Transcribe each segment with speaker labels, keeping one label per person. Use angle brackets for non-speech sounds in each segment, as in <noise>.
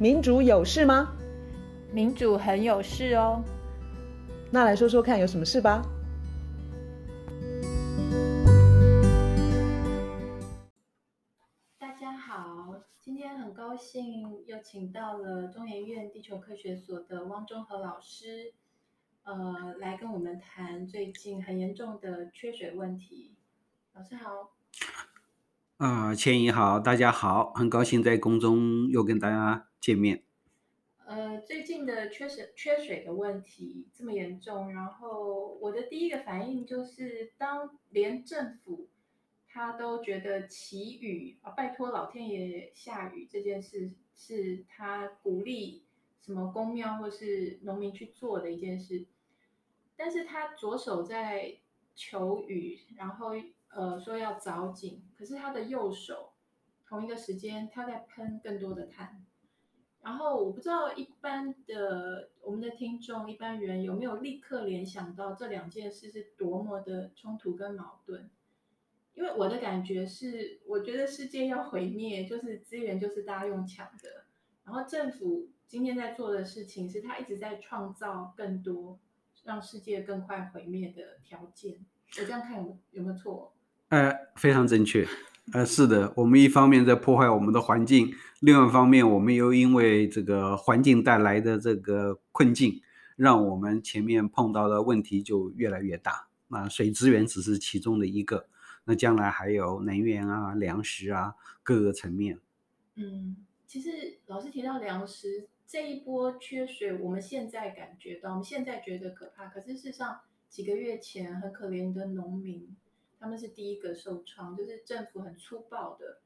Speaker 1: 民主有事吗？
Speaker 2: 民主很有事哦。
Speaker 1: 那来说说看，有什么事吧？
Speaker 2: 大家好，今天很高兴又请到了中研院地球科学所的汪中和老师，呃，来跟我们谈最近很严重的缺水问题。老师好。
Speaker 3: 啊、呃，千怡好，大家好，很高兴在宫中又跟大家见面。
Speaker 2: 呃，最近的缺水缺水的问题这么严重，然后我的第一个反应就是，当连政府他都觉得祈雨啊，拜托老天爷下雨这件事是他鼓励什么公庙或是农民去做的一件事，但是他左手在求雨，然后。呃，说要凿井，可是他的右手同一个时间他在喷更多的碳，然后我不知道一般的我们的听众一般人有没有立刻联想到这两件事是多么的冲突跟矛盾，因为我的感觉是，我觉得世界要毁灭，就是资源就是大家用抢的，然后政府今天在做的事情是他一直在创造更多让世界更快毁灭的条件，我这样看有有没有错？
Speaker 3: 呃，非常正确，呃，是的，我们一方面在破坏我们的环境，另外一方面，我们又因为这个环境带来的这个困境，让我们前面碰到的问题就越来越大。那水资源只是其中的一个，那将来还有能源啊、粮食啊各个层面。
Speaker 2: 嗯，其实老师提到粮食这一波缺水，我们现在感觉到，我们现在觉得可怕，可是事实上几个月前很可怜的农民。他们是第一个受创，就是政府很粗暴的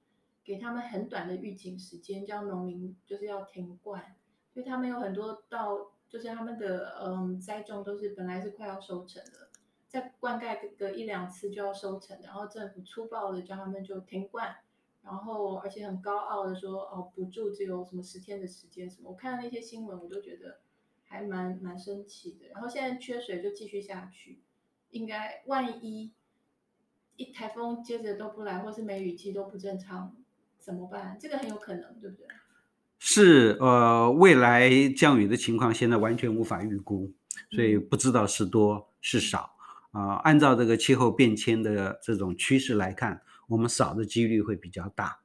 Speaker 2: 给他们很短的预警时间，叫农民就是要停灌，所以他们有很多到就是他们的嗯栽种都是本来是快要收成了，再灌溉个一两次就要收成，然后政府粗暴的叫他们就停灌，然后而且很高傲的说哦补助只有什么十天的时间什么，我看到那些新闻我都觉得还蛮蛮生气的，然后现在缺水就继续下去，应该万一。一台风接着都不来，或是梅雨季都不正常，怎么办？这个很有可能，对不对？
Speaker 3: 是，呃，未来降雨的情况现在完全无法预估，所以不知道是多是少。啊、呃，按照这个气候变迁的这种趋势来看，我们少的几率会比较大。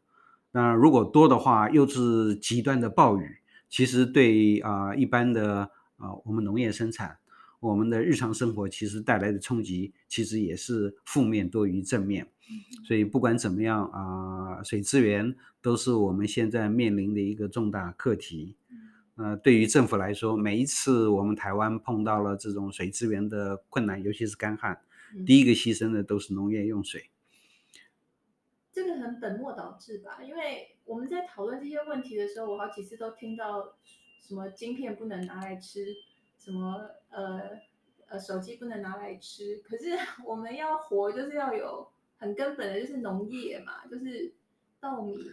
Speaker 3: 那如果多的话，又是极端的暴雨，其实对啊、呃、一般的啊、呃、我们农业生产。我们的日常生活其实带来的冲击，其实也是负面多于正面，所以不管怎么样啊，水资源都是我们现在面临的一个重大课题。呃，对于政府来说，每一次我们台湾碰到了这种水资源的困难，尤其是干旱，第一个牺牲的都是农业用水。
Speaker 2: 这个很本末倒置吧？因为我们在讨论这些问题的时候，我好几次都听到什么晶片不能拿来吃。什么呃呃手机不能拿来吃，可是我们要活就是要有很根本的，就是农业嘛，就是稻米。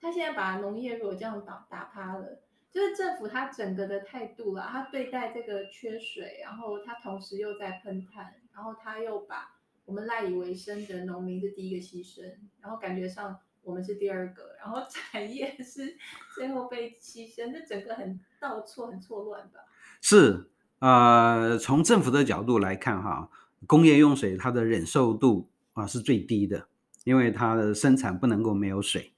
Speaker 2: 他现在把农业如果这样打打趴了，就是政府他整个的态度啦，他对待这个缺水，然后他同时又在喷碳，然后他又把我们赖以为生的农民是第一个牺牲，然后感觉上我们是第二个，然后产业是 <laughs> 最后被牺牲，这整个很倒错，很错乱吧。
Speaker 3: 是，呃，从政府的角度来看，哈，工业用水它的忍受度啊是最低的，因为它的生产不能够没有水，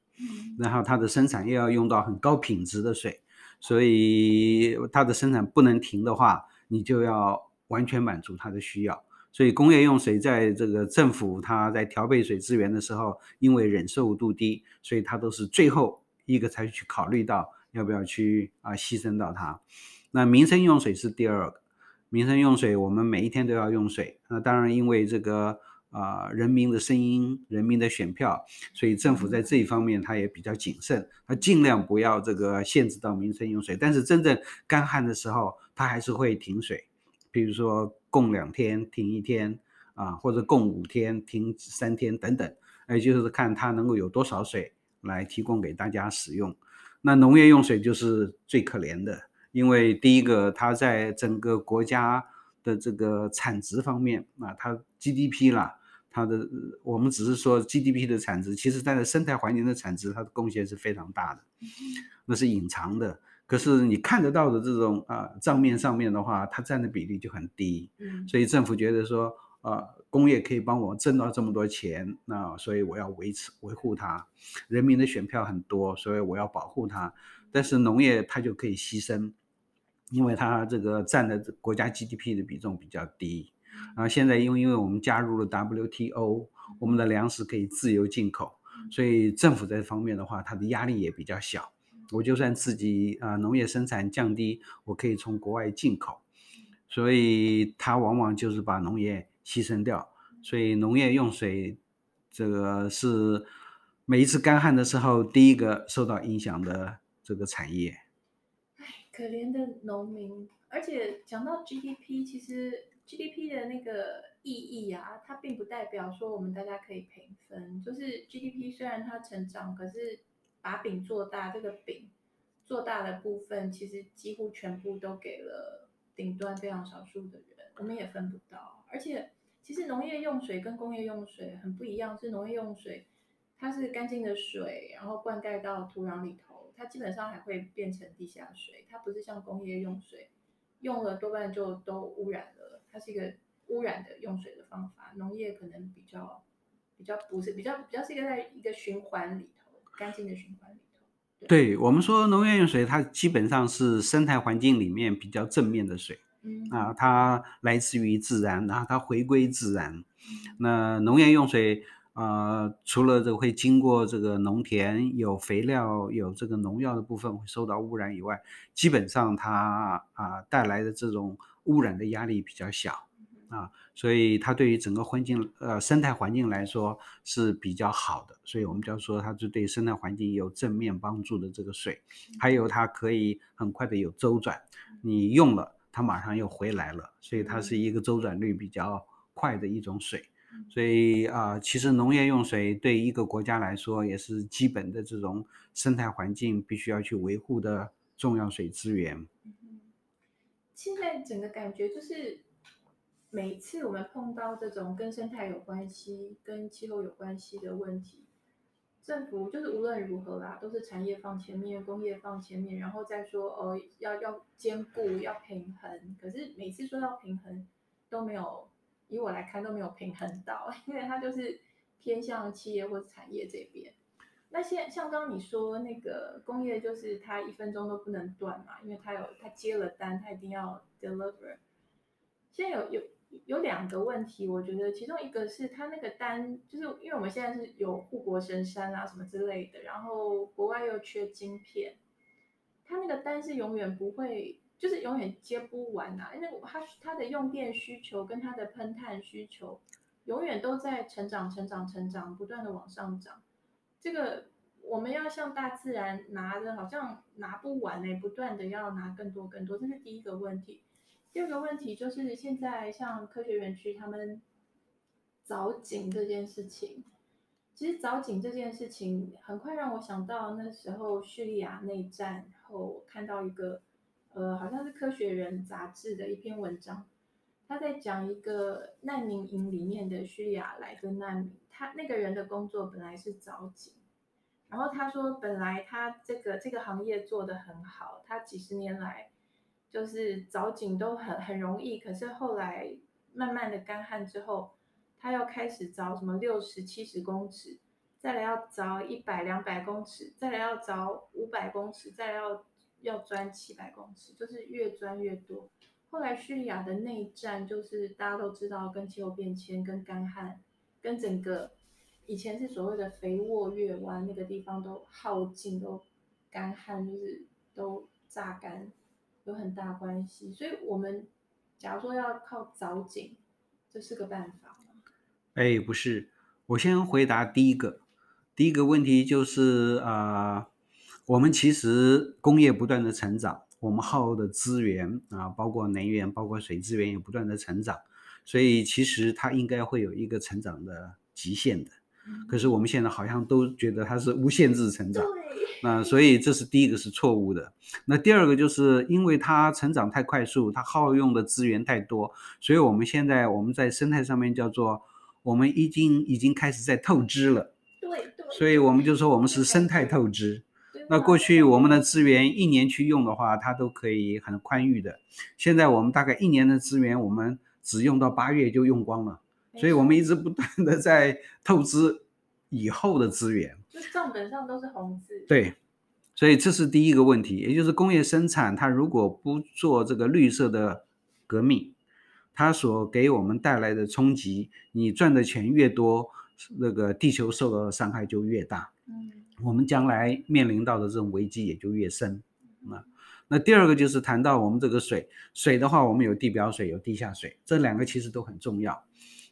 Speaker 3: 然后它的生产又要用到很高品质的水，所以它的生产不能停的话，你就要完全满足它的需要。所以工业用水在这个政府它在调配水资源的时候，因为忍受度低，所以它都是最后一个才去考虑到要不要去啊牺牲到它。那民生用水是第二个，民生用水我们每一天都要用水。那当然，因为这个啊、人民的声音、人民的选票，所以政府在这一方面它也比较谨慎，它尽量不要这个限制到民生用水。但是真正干旱的时候，它还是会停水，比如说供两天停一天啊，或者供五天停三天等等，也就是看它能够有多少水来提供给大家使用。那农业用水就是最可怜的。因为第一个，它在整个国家的这个产值方面啊，它 GDP 啦，它的我们只是说 GDP 的产值，其实它的生态环境的产值，它的贡献是非常大的，那是隐藏的。可是你看得到的这种啊账面上面的话，它占的比例就很低。所以政府觉得说啊，工业可以帮我挣到这么多钱，那所以我要维持维护它。人民的选票很多，所以我要保护它。但是农业它就可以牺牲，因为它这个占的国家 GDP 的比重比较低。然后现在因为因为我们加入了 WTO，我们的粮食可以自由进口，所以政府这方面的话，它的压力也比较小。我就算自己啊农业生产降低，我可以从国外进口，所以它往往就是把农业牺牲掉。所以农业用水这个是每一次干旱的时候第一个受到影响的这个产
Speaker 2: 业。可怜的农民。而且讲到 GDP，其实 GDP 的那个意义啊，它并不代表说我们大家可以平分。就是 GDP 虽然它成长，可是。把饼做大，这个饼做大的部分，其实几乎全部都给了顶端非常少数的人，我们也分不到。而且，其实农业用水跟工业用水很不一样，是农业用水，它是干净的水，然后灌溉到土壤里头，它基本上还会变成地下水，它不是像工业用水，用了多半就都污染了，它是一个污染的用水的方法。农业可能比较比较不是比较比较是一个在一个循环里头。干净的循环里头，对，
Speaker 3: 对我们说农业用水，它基本上是生态环境里面比较正面的水，嗯啊，它来自于自然，然后它回归自然。嗯、那农业用水啊、呃，除了这个会经过这个农田有肥料、有这个农药的部分会受到污染以外，基本上它啊带来的这种污染的压力比较小。啊，所以它对于整个环境，呃，生态环境来说是比较好的，所以我们就要说它是对生态环境有正面帮助的这个水，还有。它可以很快的有周转，你用了它马上又回来了，所以它是一个周转率比较快的一种水，所以啊、呃，其实农业用水对一个国家来说也是基本的这种生态环境必须要去维护的重要水资源。
Speaker 2: 现在整个感觉就是。每一次我们碰到这种跟生态有关系、跟气候有关系的问题，政府就是无论如何啦，都是产业放前面，工业放前面，然后再说哦，要要兼顾，要平衡。可是每次说到平衡，都没有，以我来看都没有平衡到，因为它就是偏向企业或者产业这边。那现像刚刚你说那个工业，就是它一分钟都不能断嘛，因为它有它接了单，它一定要 deliver。现在有有。有两个问题，我觉得其中一个是他那个单，就是因为我们现在是有护国神山啊什么之类的，然后国外又缺晶片，他那个单是永远不会，就是永远接不完啊，因为他他的用电需求跟他的喷碳需求永远都在成长、成长、成长，不断的往上涨。这个我们要向大自然拿的，好像拿不完呢，不断的要拿更多更多，这是第一个问题。第二个问题就是，现在像科学园区他们凿井这件事情，其实凿井这件事情很快让我想到那时候叙利亚内战然后，我看到一个呃，好像是科学人杂志的一篇文章，他在讲一个难民营里面的叙利亚来的难民，他那个人的工作本来是凿井，然后他说本来他这个这个行业做得很好，他几十年来。就是凿井都很很容易，可是后来慢慢的干旱之后，他要开始凿什么六十七十公尺，再来要凿一百两百公尺，再来要凿五百公尺，再来要要钻七百公尺，就是越钻越多。后来叙利亚的内战，就是大家都知道，跟气候变迁、跟干旱、跟整个以前是所谓的肥沃月湾那个地方都耗尽，都干旱，就是都榨干。有很大关系，所以我们假如说要靠凿井，这是个办法吗？
Speaker 3: 哎，不是，我先回答第一个，第一个问题就是啊、我们其实工业不断的成长，我们耗的资源啊，包括能源、包括水资源也不断的成长，所以其实它应该会有一个成长的极限的。可是我们现在好像都觉得它是无限制成长。那所以这是第一个是错误的。那第二个就是因为它成长太快速，它耗用的资源太多，所以我们现在我们在生态上面叫做我们已经已经开始在透支了。
Speaker 2: 对对。
Speaker 3: 所以我们就说我们是生态透支。那过去我们的资源一年去用的话，它都可以很宽裕的。现在我们大概一年的资源，我们只用到八月就用光了。所以我们一直不断的在透支以后的资源。
Speaker 2: 就账本上都是红字。
Speaker 3: 对。所以这是第一个问题，也就是工业生产，它如果不做这个绿色的革命，它所给我们带来的冲击，你赚的钱越多，那个地球受到的伤害就越大。嗯，我们将来面临到的这种危机也就越深。啊，那第二个就是谈到我们这个水，水的话，我们有地表水，有地下水，这两个其实都很重要。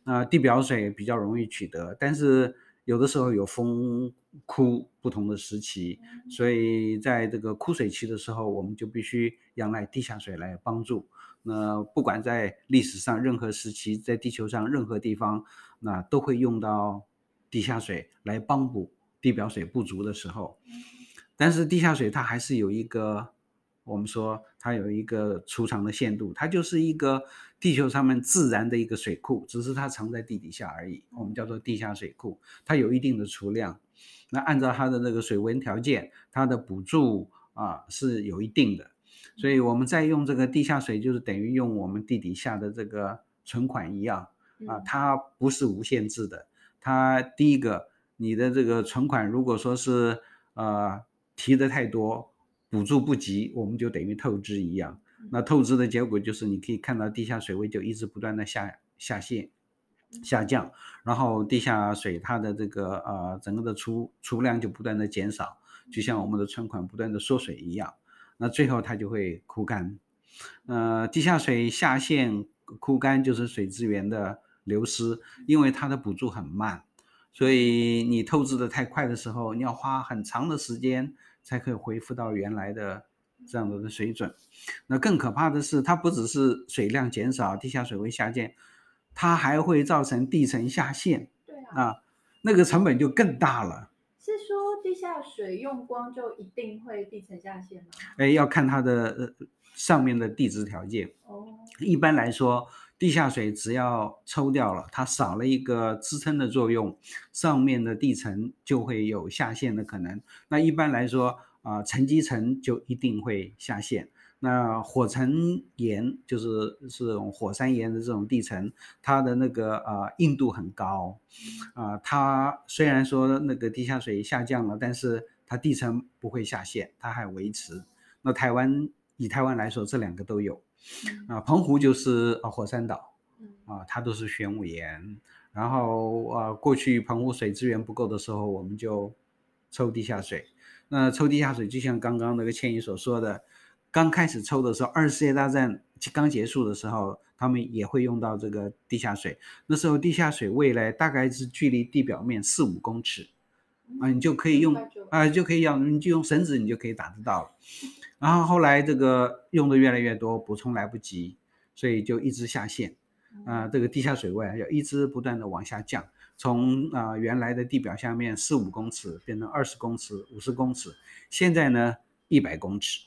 Speaker 3: 啊，地表水比较容易取得，但是有的时候有风枯不同的时期，所以在这个枯水期的时候，我们就必须仰赖地下水来帮助。那不管在历史上任何时期，在地球上任何地方，那都会用到地下水来帮补地表水不足的时候。但是地下水它还是有一个，我们说它有一个储藏的限度，它就是一个地球上面自然的一个水库，只是它藏在地底下而已。我们叫做地下水库，它有一定的储量。那按照它的那个水温条件，它的补助啊是有一定的，所以我们在用这个地下水，就是等于用我们地底下的这个存款一样啊，它不是无限制的。它第一个，你的这个存款如果说是呃提的太多，补助不及，我们就等于透支一样。那透支的结果就是你可以看到地下水位就一直不断的下下陷。下降，然后地下水它的这个呃整个的储储量就不断的减少，就像我们的存款不断的缩水一样，那最后它就会枯干。呃，地下水下陷枯干就是水资源的流失，因为它的补助很慢，所以你透支的太快的时候，你要花很长的时间才可以恢复到原来的这样的水准。那更可怕的是，它不只是水量减少，地下水位下降。它还会造成地层下陷，
Speaker 2: 对啊，
Speaker 3: 啊，那个成本就更大了。
Speaker 2: 是说地下水用光就一定会地层下陷吗？
Speaker 3: 哎，要看它的呃上面的地质条件。哦，一般来说，地下水只要抽掉了，它少了一个支撑的作用，上面的地层就会有下陷的可能。那一般来说啊，沉积层就一定会下陷。那火成岩就是是火山岩的这种地层，它的那个呃硬度很高，啊、它虽然说那个地下水下降了，但是它地层不会下陷，它还维持。那台湾以台湾来说，这两个都有，啊、呃，澎湖就是啊火山岛，啊，它都是玄武岩。然后啊、呃，过去澎湖水资源不够的时候，我们就抽地下水。那抽地下水就像刚刚那个倩怡所说的。刚开始抽的时候，二次世界大战刚结束的时候，他们也会用到这个地下水。那时候地下水位呢，大概是距离地表面四五公尺，啊，你就可以用啊，就可以用，你就用绳子，你就可以打得到了。<laughs> 然后后来这个用的越来越多，补充来不及，所以就一直下陷，啊，这个地下水位要一直不断的往下降，从啊原来的地表下面四五公尺变成二十公尺、五十公尺，现在呢一百公尺。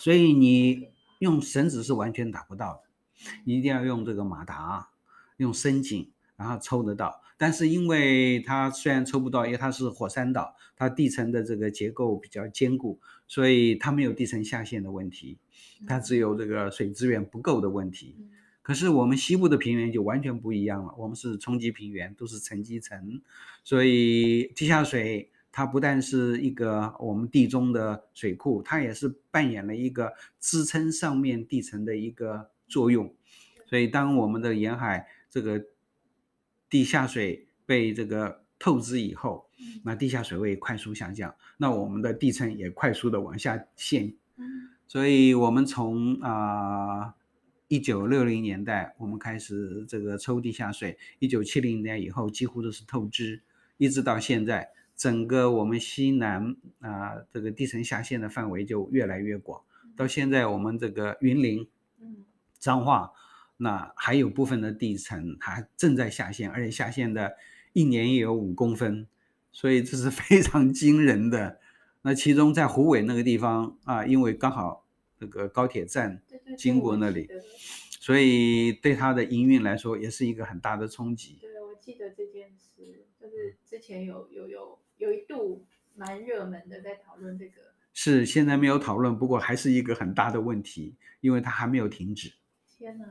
Speaker 3: 所以你用绳子是完全打不到的，你一定要用这个马达，用深井，然后抽得到。但是因为它虽然抽不到，因为它是火山岛，它地层的这个结构比较坚固，所以它没有地层下陷的问题，它只有这个水资源不够的问题。可是我们西部的平原就完全不一样了，我们是冲积平原，都是沉积层，所以地下水。它不但是一个我们地中的水库，它也是扮演了一个支撑上面地层的一个作用。所以，当我们的沿海这个地下水被这个透支以后，那地下水位快速下降，那我们的地层也快速的往下陷。所以，我们从啊一九六零年代我们开始这个抽地下水，一九七零年以后几乎都是透支，一直到现在。整个我们西南啊、呃，这个地层下陷的范围就越来越广。到现在，我们这个云林、彰化，那还有部分的地层还正在下陷，而且下陷的一年也有五公分，所以这是非常惊人的。那其中在湖尾那个地方啊，因为刚好那个高铁站经过那里，所以对它的营运来说也是一个很大的冲击。
Speaker 2: 对，我记得这件事，就是之前有有有有一度蛮热门的，在讨论这个。
Speaker 3: 是，现在没有讨论，不过还是一个很大的问题，因为它还没有停止。
Speaker 2: 天哪，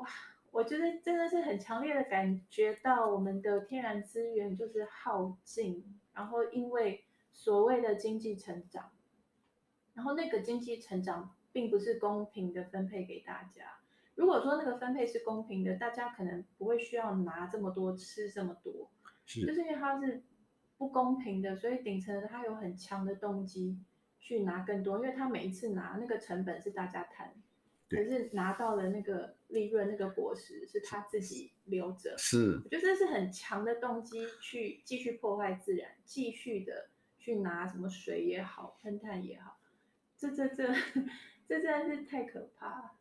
Speaker 2: 哇！我觉得真的是很强烈的感觉到我们的天然资源就是耗尽，然后因为所谓的经济成长，然后那个经济成长并不是公平的分配给大家。如果说那个分配是公平的，大家可能不会需要拿这么多，吃这么多，
Speaker 3: 是，
Speaker 2: 就是因为它是不公平的，所以顶层它有很强的动机。去拿更多，因为他每一次拿那个成本是大家摊，可是拿到了那个利润，那个果实是他自己留着。
Speaker 3: 是，
Speaker 2: 我觉得这是很强的动机去继续破坏自然，继续的去拿什么水也好，喷炭也好，这这这这真的是太可怕了。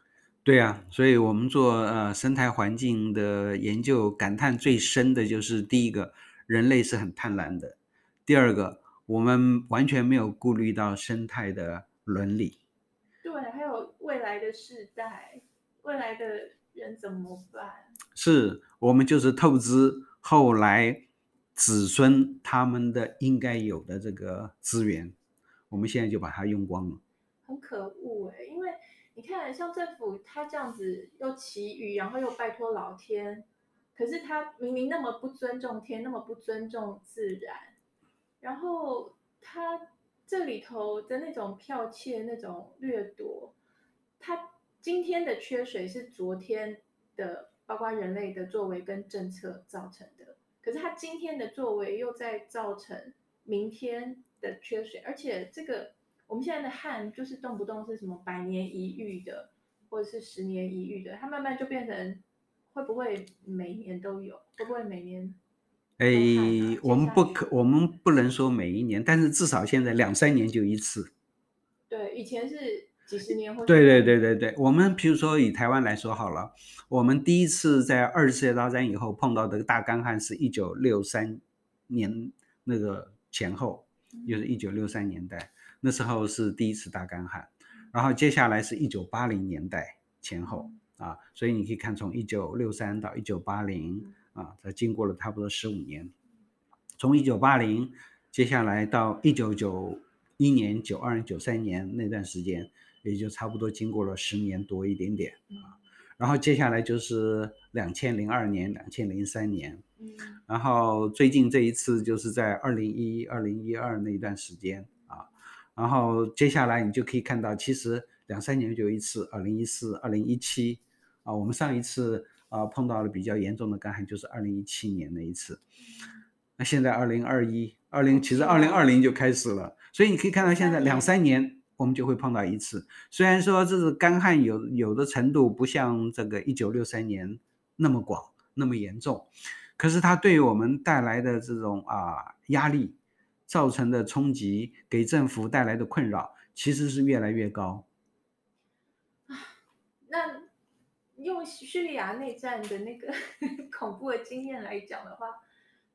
Speaker 3: 对啊，所以我们做呃生态环境的研究，感叹最深的就是第一个，人类是很贪婪的，第二个。我们完全没有顾虑到生态的伦理，
Speaker 2: 来的世代，未来的人怎么办？
Speaker 3: 是我们就是透支后来子孙他们的应该有的这个资源，我们现在就把它用光了，
Speaker 2: 很可恶哎！因为你看，像政府他这样子又祈雨，然后又拜托老天，可是他明明那么不尊重天，那么不尊重自然。然后他这里头的那种剽窃、那种掠夺，他今天的缺水是昨天的，包括人类的作为跟政策造成的。可是他今天的作为又在造成明天的缺水，而且这个我们现在的旱就是动不动是什么百年一遇的，或者是十年一遇的，它慢慢就变成会不会每年都有？会不会每年？
Speaker 3: 哎，我们不可，我们不能说每一年，但是至少现在两三年就一次。
Speaker 2: 对，以前是几十年或。
Speaker 3: 对对对对对，我们比如说以台湾来说好了，我们第一次在二次世界大战以后碰到的大干旱是一九六三年那个前后，就是一九六三年代，那时候是第一次大干旱，然后接下来是一九八零年代前后啊，所以你可以看从一九六三到一九八零。啊，它经过了差不多十五年，从一九八零，接下来到一九九一年、九二、九三年那段时间，也就差不多经过了十年多一点点啊。然后接下来就是两千零二年、两千零三年，然后最近这一次就是在二零一一、二零一二那一段时间啊。然后接下来你就可以看到，其实两三年就一次，二零一四、二零一七啊，我们上一次。啊，碰到了比较严重的干旱，就是二零一七年那一次。那现在二零二一、二零，其实二零二零就开始了，所以你可以看到现在两三年我们就会碰到一次。虽然说这是干旱有有的程度不像这个一九六三年那么广、那么严重，可是它对于我们带来的这种啊压力造成的冲击，给政府带来的困扰，其实是越来越高。<sighs>
Speaker 2: 那。用叙利亚内战的那个 <laughs> 恐怖的经验来讲的话，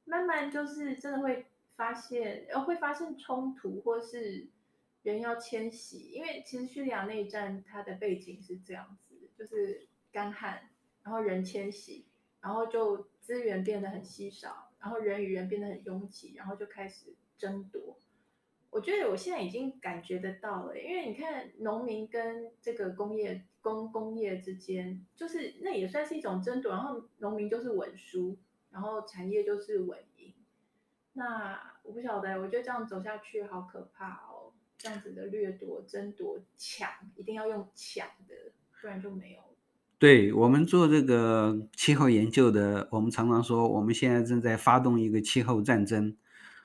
Speaker 2: 慢慢就是真的会发现，呃，会发生冲突，或是人要迁徙。因为其实叙利亚内战它的背景是这样子，就是干旱，然后人迁徙，然后就资源变得很稀少，然后人与人变得很拥挤，然后就开始争夺。我觉得我现在已经感觉得到了，因为你看农民跟这个工业工工业之间，就是那也算是一种争夺，然后农民就是稳输，然后产业就是稳赢。那我不晓得，我觉得这样走下去好可怕哦，这样子的掠夺、争夺、抢，一定要用抢的，不然就没有。
Speaker 3: 对，我们做这个气候研究的，我们常常说，我们现在正在发动一个气候战争。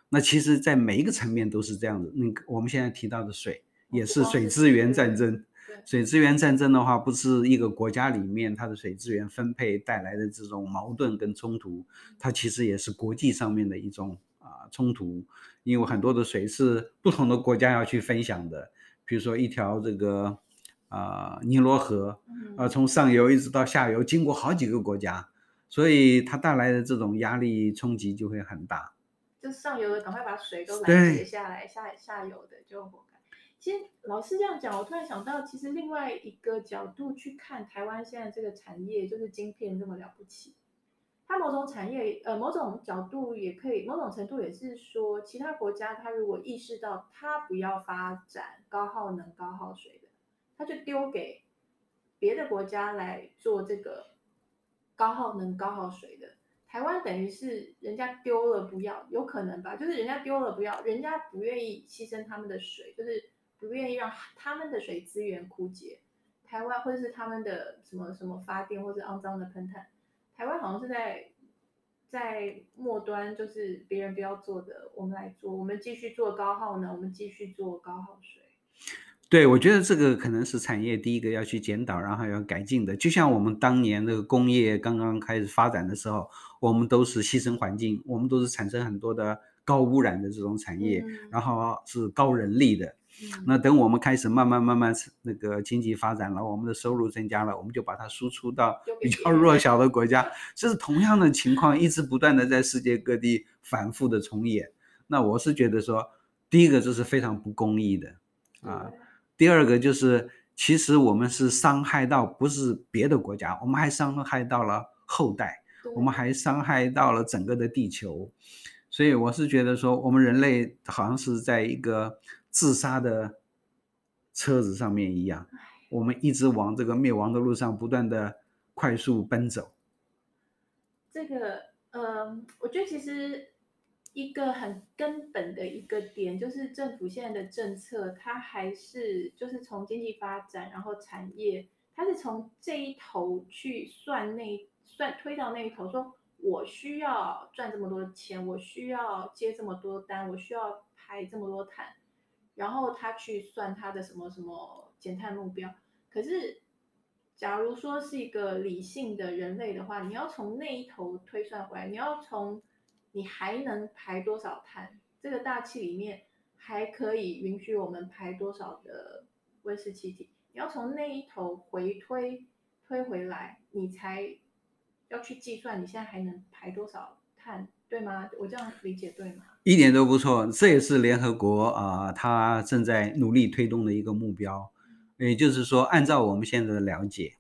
Speaker 3: 那其实，在每一个层面都是这样子。那个我们现在提到的水，也是水资源战争。水资源战争的话，不是一个国家里面它的水资源分配带来的这种矛盾跟冲突，它其实也是国际上面的一种啊冲突。因为很多的水是不同的国家要去分享的，比如说一条这个啊尼罗河，呃从上游一直到下游，经过好几个国家，所以它带来的这种压力冲击就会很大。
Speaker 2: 就上游的赶快把水都拦截下来，下下游的就活该。其实老师这样讲，我突然想到，其实另外一个角度去看台湾现在这个产业，就是晶片这么了不起。它某种产业，呃，某种角度也可以，某种程度也是说，其他国家它如果意识到它不要发展高耗能、高耗水的，它就丢给别的国家来做这个高耗能、高耗水的。台湾等于是人家丢了不要，有可能吧？就是人家丢了不要，人家不愿意牺牲他们的水，就是。不愿意让他们的水资源枯竭，台湾或者是他们的什么什么发电或者肮脏的喷炭，台湾好像是在在末端，就是别人不要做的，我们来做，我们继续做高耗能，我们继续做高耗水。
Speaker 3: 对，我觉得这个可能是产业第一个要去检讨，然后要改进的。就像我们当年那个工业刚刚开始发展的时候，我们都是牺牲环境，我们都是产生很多的高污染的这种产业，嗯、然后是高人力的。那等我们开始慢慢慢慢那个经济发展了，我们的收入增加了，我们就把它输出到比较弱小的国家，这是同样的情况，一直不断的在世界各地反复的重演。那我是觉得说，第一个这是非常不公义的啊，第二个就是其实我们是伤害到不是别的国家，我们还伤害到了后代，我们还伤害到了整个的地球，所以我是觉得说，我们人类好像是在一个。自杀的车子上面一样，我们一直往这个灭亡的路上不断的快速奔走。
Speaker 2: 这个，嗯、呃，我觉得其实一个很根本的一个点，就是政府现在的政策，它还是就是从经济发展，然后产业，它是从这一头去算那算推到那一头，说我需要赚这么多钱，我需要接这么多单，我需要排这么多碳。然后他去算他的什么什么减碳目标，可是，假如说是一个理性的人类的话，你要从那一头推算回来，你要从你还能排多少碳，这个大气里面还可以允许我们排多少的温室气体，你要从那一头回推推回来，你才要去计算你现在还能排多少碳。对吗？我这样理解对吗？
Speaker 3: 一点都不错，这也是联合国啊，它正在努力推动的一个目标。也就是说，按照我们现在的了解，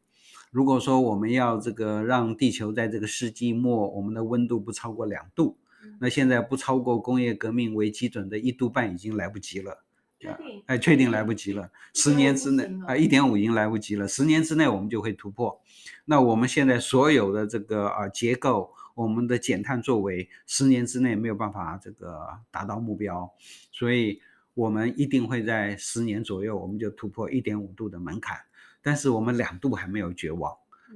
Speaker 3: 如果说我们要这个让地球在这个世纪末，我们的温度不超过两度，那现在不超过工业革命为基准的一度半已经来不及了。
Speaker 2: 确定？
Speaker 3: 哎，确定来不及了。十年之内啊，一点五已经来不及了。十年之内我们就会突破。那我们现在所有的这个啊结构。我们的减碳作为十年之内没有办法这个达到目标，所以我们一定会在十年左右我们就突破一点五度的门槛，但是我们两度还没有绝望，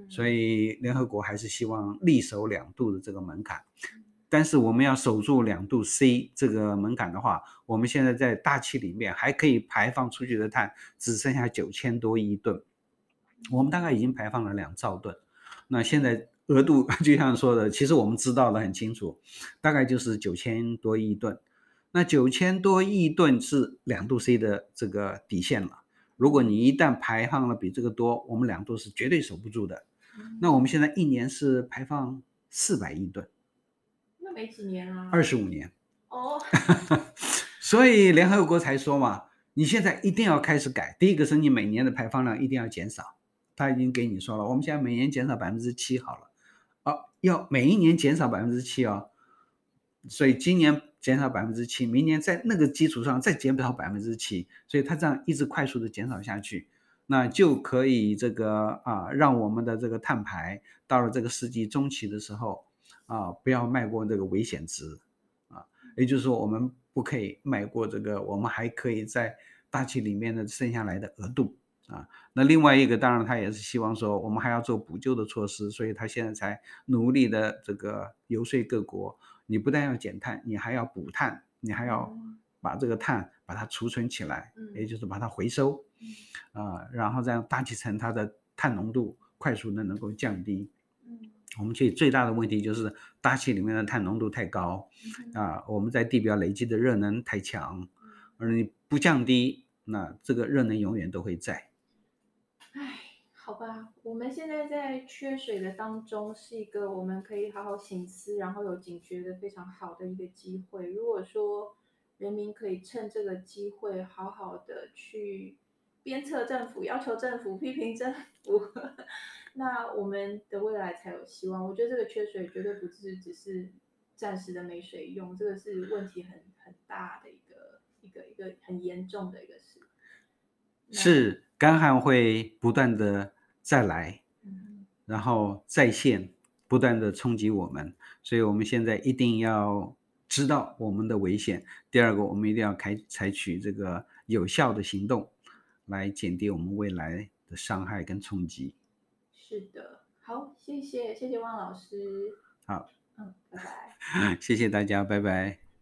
Speaker 3: 所以联合国还是希望力守两度的这个门槛，但是我们要守住两度 C 这个门槛的话，我们现在在大气里面还可以排放出去的碳只剩下九千多亿吨，我们大概已经排放了两兆吨，那现在。额度 <laughs> 就像说的，其实我们知道的很清楚，大概就是九千多亿吨。那九千多亿吨是两度 C 的这个底线了。如果你一旦排放了比这个多，我们两度是绝对守不住的。那我们现在一年是排放四百亿吨，
Speaker 2: 那没几年啊，
Speaker 3: 二十五年。
Speaker 2: 哦，<laughs>
Speaker 3: 所以联合国才说嘛，你现在一定要开始改。第一个是你每年的排放量一定要减少，他已经给你说了，我们现在每年减少百分之七好了。啊要每一年减少百分之七哦，所以今年减少百分之七，明年在那个基础上再减少百分之七，所以它这样一直快速的减少下去，那就可以这个啊，让我们的这个碳排到了这个世纪中期的时候啊，不要迈过这个危险值啊，也就是说我们不可以迈过这个，我们还可以在大气里面的剩下来的额度。啊，那另外一个当然他也是希望说，我们还要做补救的措施，所以他现在才努力的这个游说各国，你不但要减碳，你还要补碳，你还要把这个碳把它储存起来，也就是把它回收，啊，然后这样大气层它的碳浓度快速的能够降低。我们其实最大的问题就是大气里面的碳浓度太高，啊，我们在地表累积的热能太强，而你不降低，那这个热能永远都会在。
Speaker 2: 好吧，我们现在在缺水的当中，是一个我们可以好好醒思，然后有警觉的非常好的一个机会。如果说人民可以趁这个机会好好的去鞭策政府、要求政府、批评政府，<laughs> 那我们的未来才有希望。我觉得这个缺水绝对不是只是暂时的没水用，这个是问题很很大的一个一个一个很严重的一个事。
Speaker 3: 是干旱会不断的再来，
Speaker 2: 嗯，
Speaker 3: 然后再现。不断的冲击我们，所以我们现在一定要知道我们的危险。第二个，我们一定要开采取这个有效的行动，来减低我们未来的伤害跟冲击。
Speaker 2: 是的，好，谢谢，谢谢汪老师。
Speaker 3: 好，
Speaker 2: 嗯，拜拜。<laughs>
Speaker 3: 谢谢大家，拜拜。